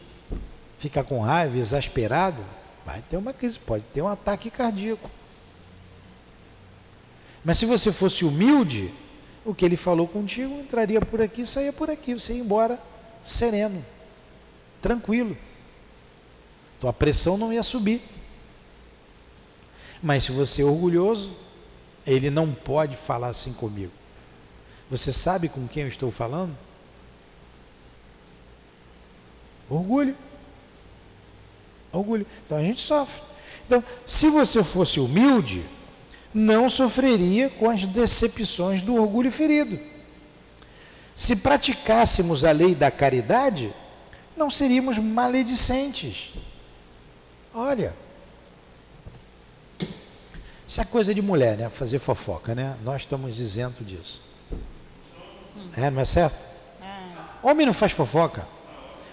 ficar com raiva, exasperado? Vai ter uma crise, pode ter um ataque cardíaco. Mas se você fosse humilde, o que ele falou contigo entraria por aqui, saía por aqui, você ia embora sereno, tranquilo. Tua pressão não ia subir. Mas se você é orgulhoso, ele não pode falar assim comigo. Você sabe com quem eu estou falando? Orgulho. Orgulho. Então a gente sofre. Então, se você fosse humilde, não sofreria com as decepções do orgulho ferido. Se praticássemos a lei da caridade, não seríamos maledicentes. Olha, isso é coisa de mulher, né? Fazer fofoca, né? Nós estamos isentos disso. É, não é certo? É. Homem não faz fofoca.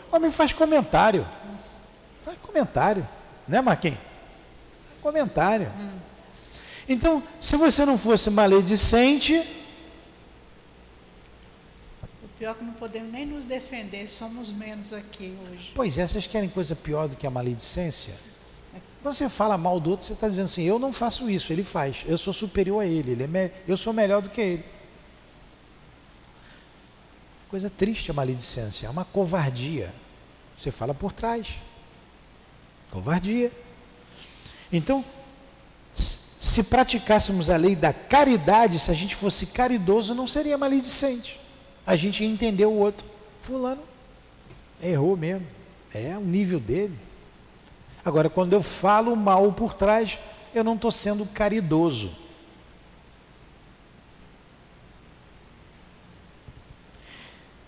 Homem faz comentário. Faz comentário. Né, Marquinhos? Comentário. Então, se você não fosse maledicente. O pior é que não podemos nem nos defender, somos menos aqui hoje. Pois é, vocês querem coisa pior do que a maledicência? Quando você fala mal do outro, você está dizendo assim: eu não faço isso, ele faz. Eu sou superior a ele, ele é eu sou melhor do que ele. Coisa triste a maledicência, é uma covardia. Você fala por trás. Covardia. Então, se praticássemos a lei da caridade, se a gente fosse caridoso, não seria maledicente. A gente ia entender o outro. Fulano errou mesmo. É o nível dele. Agora, quando eu falo mal por trás, eu não estou sendo caridoso.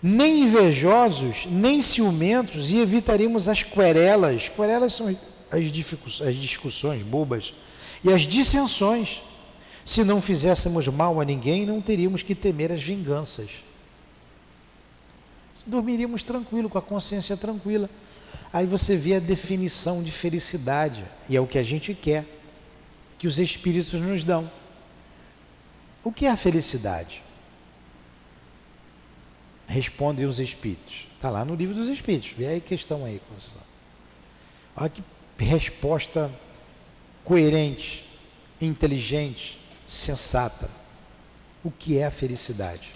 nem invejosos, nem ciumentos, e evitaríamos as querelas. Querelas são as, as discussões bobas e as dissensões. Se não fizéssemos mal a ninguém, não teríamos que temer as vinganças. Dormiríamos tranquilo, com a consciência tranquila. Aí você vê a definição de felicidade, e é o que a gente quer, que os espíritos nos dão. O que é a felicidade? respondem os espíritos? Está lá no livro dos espíritos. Vê aí a questão aí, Conceição. Olha que resposta coerente, inteligente, sensata. O que é a felicidade?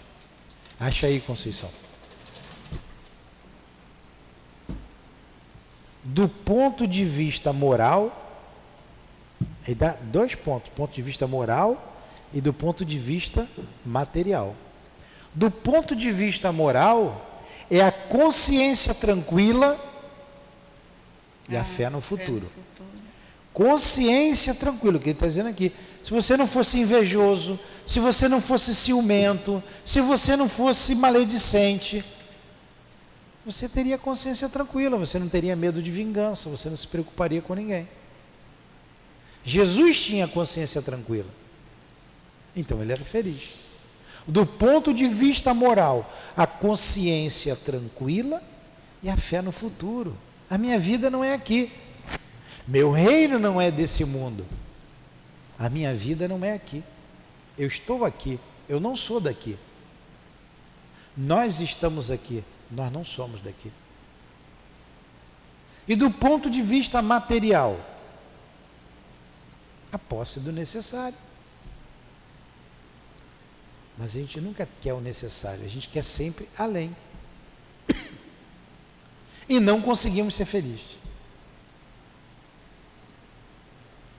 Acha aí, Conceição. Do ponto de vista moral, ele dá dois pontos: ponto de vista moral e do ponto de vista material. Do ponto de vista moral, é a consciência tranquila e a ah, fé no futuro. Consciência tranquila, o que ele está dizendo aqui. Se você não fosse invejoso, se você não fosse ciumento, se você não fosse maledicente, você teria consciência tranquila, você não teria medo de vingança, você não se preocuparia com ninguém. Jesus tinha consciência tranquila. Então ele era feliz. Do ponto de vista moral, a consciência tranquila e a fé no futuro. A minha vida não é aqui. Meu reino não é desse mundo. A minha vida não é aqui. Eu estou aqui. Eu não sou daqui. Nós estamos aqui. Nós não somos daqui. E do ponto de vista material, a posse do necessário. Mas a gente nunca quer o necessário, a gente quer sempre além. E não conseguimos ser felizes.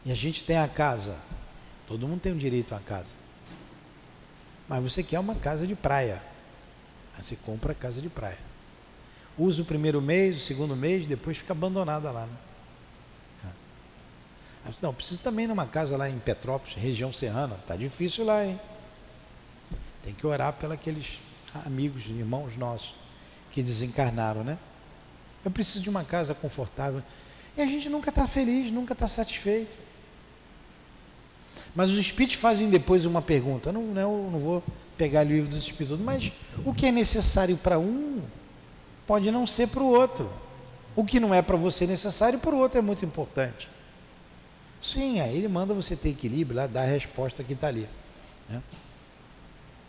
E a gente tem a casa, todo mundo tem o direito a casa. Mas você quer uma casa de praia. Você compra casa de praia. Usa o primeiro mês, o segundo mês, depois fica abandonada lá. Né? Não, preciso também numa casa lá em Petrópolis, região serrana. Tá difícil lá, hein? Tem que orar pelos amigos, irmãos nossos que desencarnaram, né? Eu preciso de uma casa confortável. E a gente nunca está feliz, nunca está satisfeito. Mas os espíritos fazem depois uma pergunta. Não, não, eu não vou pegar o livro dos espíritos, mas o que é necessário para um pode não ser para o outro. O que não é para você necessário para o outro é muito importante. Sim, aí ele manda você ter equilíbrio lá, dá a resposta que está ali. Né?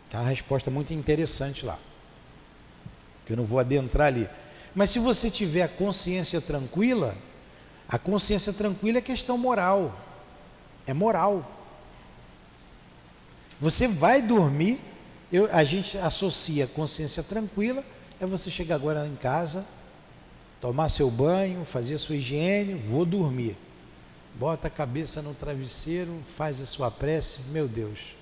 Tá uma resposta muito interessante lá. Que eu não vou adentrar ali. Mas se você tiver a consciência tranquila, a consciência tranquila é questão moral. É moral. Você vai dormir, eu, a gente associa consciência tranquila, é você chegar agora em casa, tomar seu banho, fazer sua higiene, vou dormir bota a cabeça no travesseiro, faz a sua prece, meu Deus,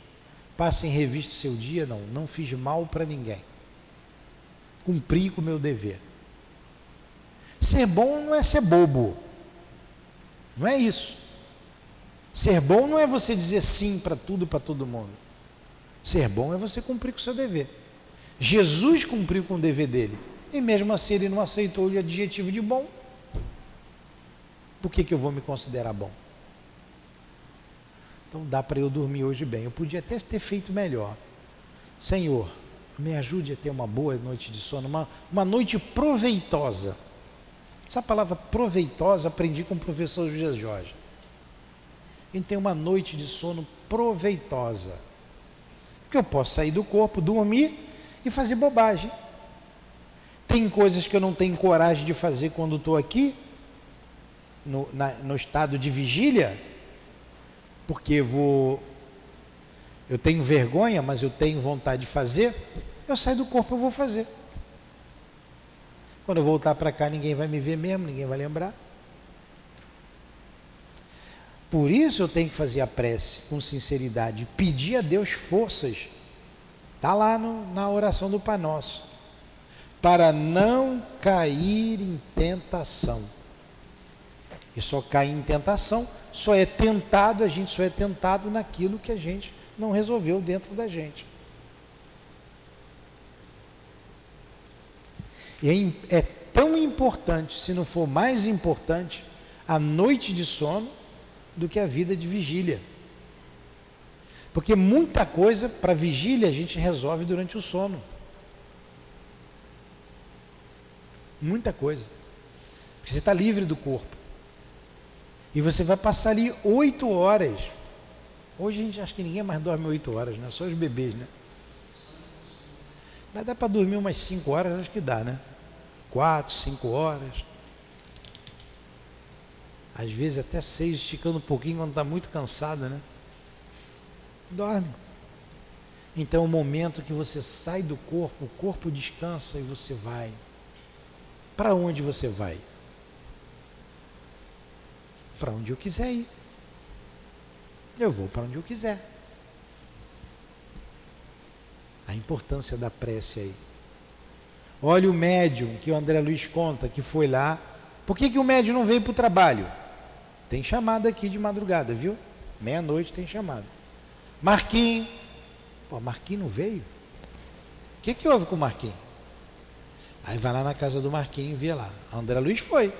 passa em revista o seu dia, não, não fiz mal para ninguém. Cumpri com o meu dever. Ser bom não é ser bobo. Não é isso. Ser bom não é você dizer sim para tudo para todo mundo. Ser bom é você cumprir com o seu dever. Jesus cumpriu com o dever dele. E mesmo assim ele não aceitou o adjetivo de bom por que, que eu vou me considerar bom? Então dá para eu dormir hoje bem. Eu podia até ter feito melhor. Senhor, me ajude a ter uma boa noite de sono, uma, uma noite proveitosa. Essa palavra proveitosa aprendi com o professor José Jorge. A gente tem uma noite de sono proveitosa. Porque eu posso sair do corpo, dormir e fazer bobagem. Tem coisas que eu não tenho coragem de fazer quando estou aqui, no, na, no estado de vigília, porque vou, eu tenho vergonha, mas eu tenho vontade de fazer, eu saio do corpo, eu vou fazer. Quando eu voltar para cá, ninguém vai me ver mesmo, ninguém vai lembrar. Por isso eu tenho que fazer a prece com sinceridade, pedir a Deus forças. Está lá no, na oração do Pai Nosso. Para não cair em tentação. E só cai em tentação, só é tentado, a gente só é tentado naquilo que a gente não resolveu dentro da gente. E é, é tão importante, se não for mais importante, a noite de sono do que a vida de vigília. Porque muita coisa para vigília a gente resolve durante o sono. Muita coisa. Porque você está livre do corpo. E você vai passar ali oito horas. Hoje a gente acha que ninguém mais dorme oito horas, né? Só os bebês, né? Vai dar para dormir umas 5 horas, acho que dá, né? 4, 5 horas. Às vezes até 6, esticando um pouquinho quando está muito cansado, né? Dorme. Então, o momento que você sai do corpo, o corpo descansa e você vai. Para onde você vai? Para onde eu quiser ir. Eu vou para onde eu quiser. A importância da prece aí. Olha o médium que o André Luiz conta, que foi lá. Por que, que o médium não veio para o trabalho? Tem chamada aqui de madrugada, viu? Meia-noite tem chamada. Marquinhos. Pô, Marquinhos não veio? O que, que houve com o Marquinhos? Aí vai lá na casa do Marquinhos e vê lá. André Luiz foi,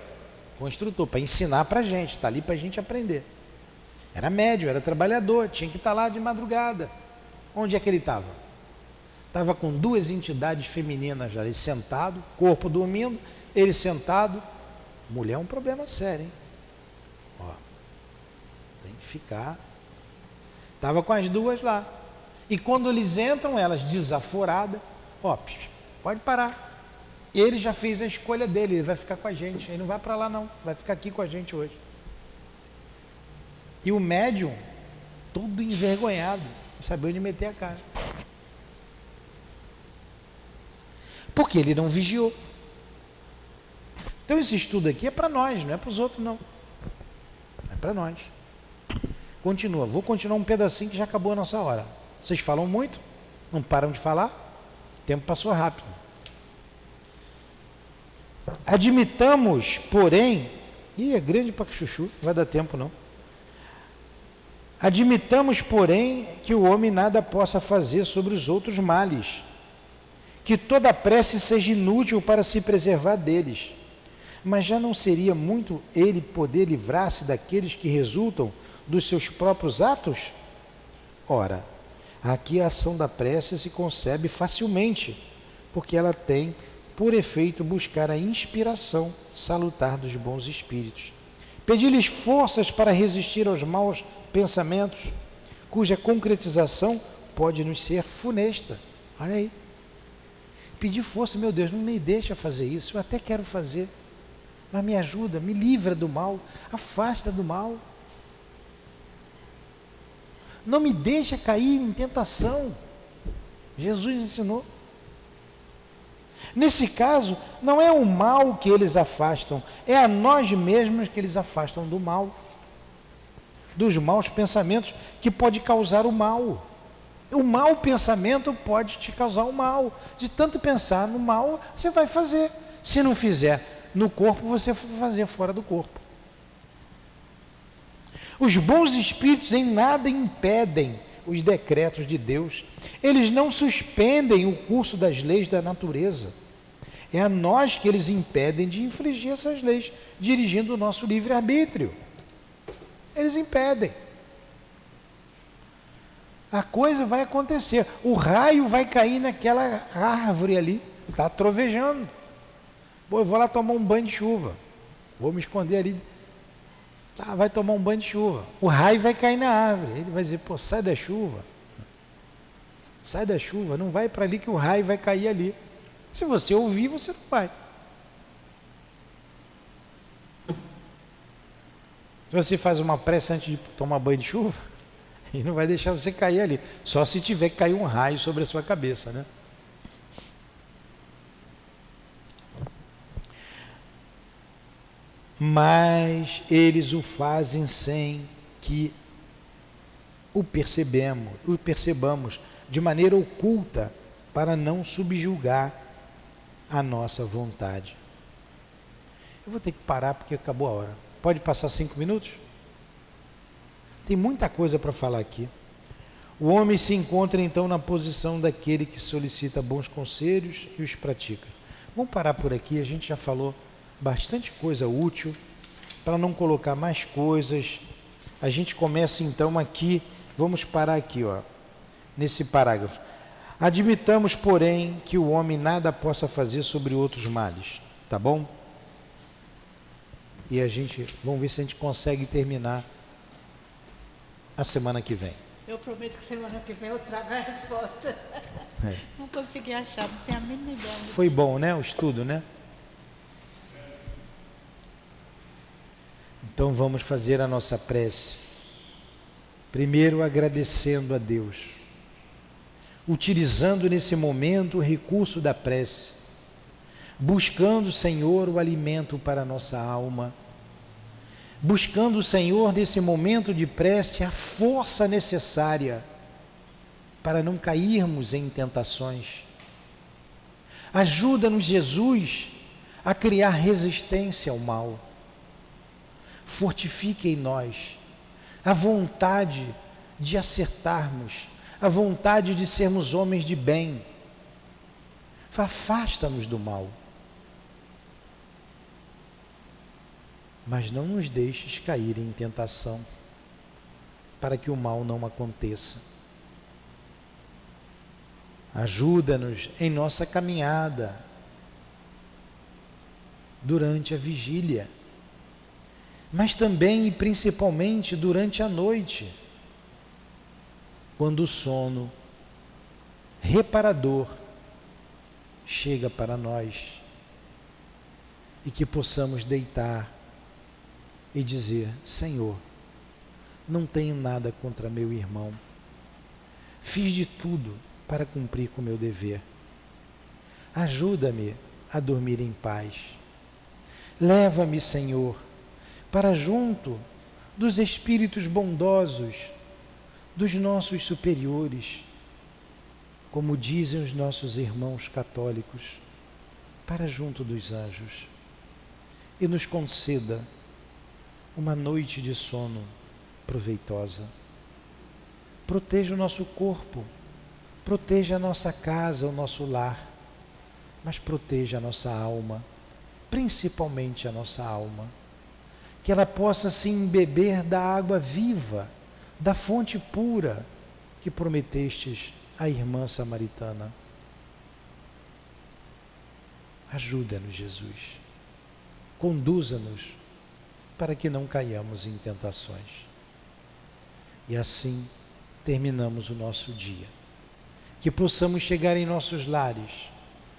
instrutor, para ensinar para gente, está ali para a gente aprender. Era médio, era trabalhador, tinha que estar tá lá de madrugada. Onde é que ele estava? Estava com duas entidades femininas ali sentado, corpo dormindo, ele sentado. Mulher é um problema sério, hein? Ó, tem que ficar. Estava com as duas lá. E quando eles entram, elas desaforadas, ó, pode parar. Ele já fez a escolha dele, ele vai ficar com a gente. Ele não vai para lá, não, vai ficar aqui com a gente hoje. E o médium, todo envergonhado, não sabia onde meter a cara. Porque ele não vigiou. Então esse estudo aqui é para nós, não é para os outros não. Para nós. Continua, vou continuar um pedacinho que já acabou a nossa hora. Vocês falam muito, não param de falar, o tempo passou rápido. Admitamos, porém, e é grande para chuchu, vai dar tempo não. Admitamos, porém, que o homem nada possa fazer sobre os outros males, que toda prece seja inútil para se preservar deles. Mas já não seria muito ele poder livrar-se daqueles que resultam dos seus próprios atos? Ora, aqui a ação da prece se concebe facilmente, porque ela tem por efeito buscar a inspiração salutar dos bons espíritos. Pedir-lhes forças para resistir aos maus pensamentos, cuja concretização pode nos ser funesta. Olha aí. Pedir força, meu Deus, não me deixa fazer isso, eu até quero fazer, mas me ajuda, me livra do mal, afasta do mal. Não me deixa cair em tentação. Jesus ensinou. Nesse caso, não é o mal que eles afastam, é a nós mesmos que eles afastam do mal dos maus pensamentos que pode causar o mal. O mau pensamento pode te causar o mal. De tanto pensar no mal, você vai fazer. Se não fizer no corpo, você fazer fora do corpo. Os bons espíritos em nada impedem os decretos de Deus. Eles não suspendem o curso das leis da natureza. É a nós que eles impedem de infligir essas leis, dirigindo o nosso livre-arbítrio. Eles impedem. A coisa vai acontecer. O raio vai cair naquela árvore ali. Está trovejando. Pô, eu vou lá tomar um banho de chuva. Vou me esconder ali. Tá, vai tomar um banho de chuva. O raio vai cair na árvore. Ele vai dizer, pô, sai da chuva. Sai da chuva, não vai para ali que o raio vai cair ali. Se você ouvir, você não vai. Se você faz uma pressa antes de tomar banho de chuva, <laughs> ele não vai deixar você cair ali. Só se tiver que cair um raio sobre a sua cabeça, né? Mas eles o fazem sem que o percebemos, o percebamos de maneira oculta para não subjugar a nossa vontade. Eu vou ter que parar porque acabou a hora. Pode passar cinco minutos? Tem muita coisa para falar aqui. O homem se encontra então na posição daquele que solicita bons conselhos e os pratica. Vamos parar por aqui, a gente já falou bastante coisa útil. Para não colocar mais coisas, a gente começa então aqui, vamos parar aqui, ó, nesse parágrafo. Admitamos, porém, que o homem nada possa fazer sobre outros males, tá bom? e a gente vamos ver se a gente consegue terminar a semana que vem. Eu prometo que semana que vem eu trago a resposta. É. Não consegui achar, não tenho a mínima ideia. Foi bom, né? O estudo, né? Então vamos fazer a nossa prece. Primeiro agradecendo a Deus, utilizando nesse momento o recurso da prece, buscando, Senhor, o alimento para a nossa alma, buscando, Senhor, nesse momento de prece, a força necessária para não cairmos em tentações. Ajuda-nos, Jesus, a criar resistência ao mal fortifique em nós a vontade de acertarmos, a vontade de sermos homens de bem. Afasta-nos do mal. Mas não nos deixes cair em tentação, para que o mal não aconteça. Ajuda-nos em nossa caminhada durante a vigília mas também e principalmente durante a noite, quando o sono reparador chega para nós e que possamos deitar e dizer: Senhor, não tenho nada contra meu irmão, fiz de tudo para cumprir com meu dever. Ajuda-me a dormir em paz. Leva-me, Senhor, para junto dos espíritos bondosos, dos nossos superiores, como dizem os nossos irmãos católicos, para junto dos anjos, e nos conceda uma noite de sono proveitosa. Proteja o nosso corpo, proteja a nossa casa, o nosso lar, mas proteja a nossa alma, principalmente a nossa alma que ela possa se embeber da água viva, da fonte pura que prometestes à irmã samaritana. Ajuda-nos, Jesus. Conduza-nos para que não caiamos em tentações. E assim terminamos o nosso dia. Que possamos chegar em nossos lares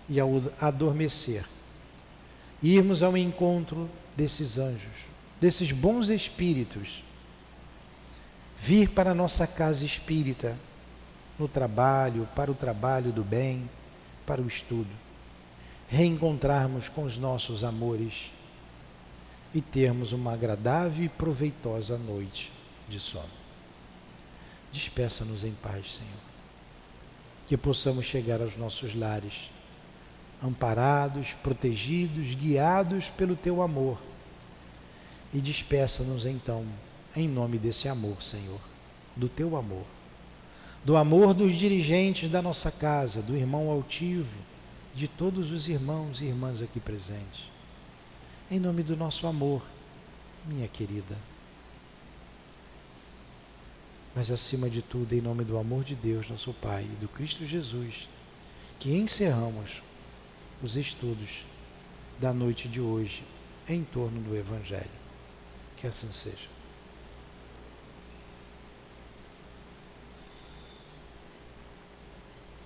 e ao adormecer, irmos ao encontro desses anjos desses bons espíritos vir para a nossa casa espírita, no trabalho, para o trabalho do bem, para o estudo, reencontrarmos com os nossos amores e termos uma agradável e proveitosa noite de sono. Despeça-nos em paz, Senhor. Que possamos chegar aos nossos lares, amparados, protegidos, guiados pelo Teu amor e despeça-nos então, em nome desse amor, Senhor, do teu amor, do amor dos dirigentes da nossa casa, do irmão altivo, de todos os irmãos e irmãs aqui presentes. Em nome do nosso amor, minha querida. Mas acima de tudo, em nome do amor de Deus, nosso Pai, e do Cristo Jesus, que encerramos os estudos da noite de hoje em torno do Evangelho. Que assim seja.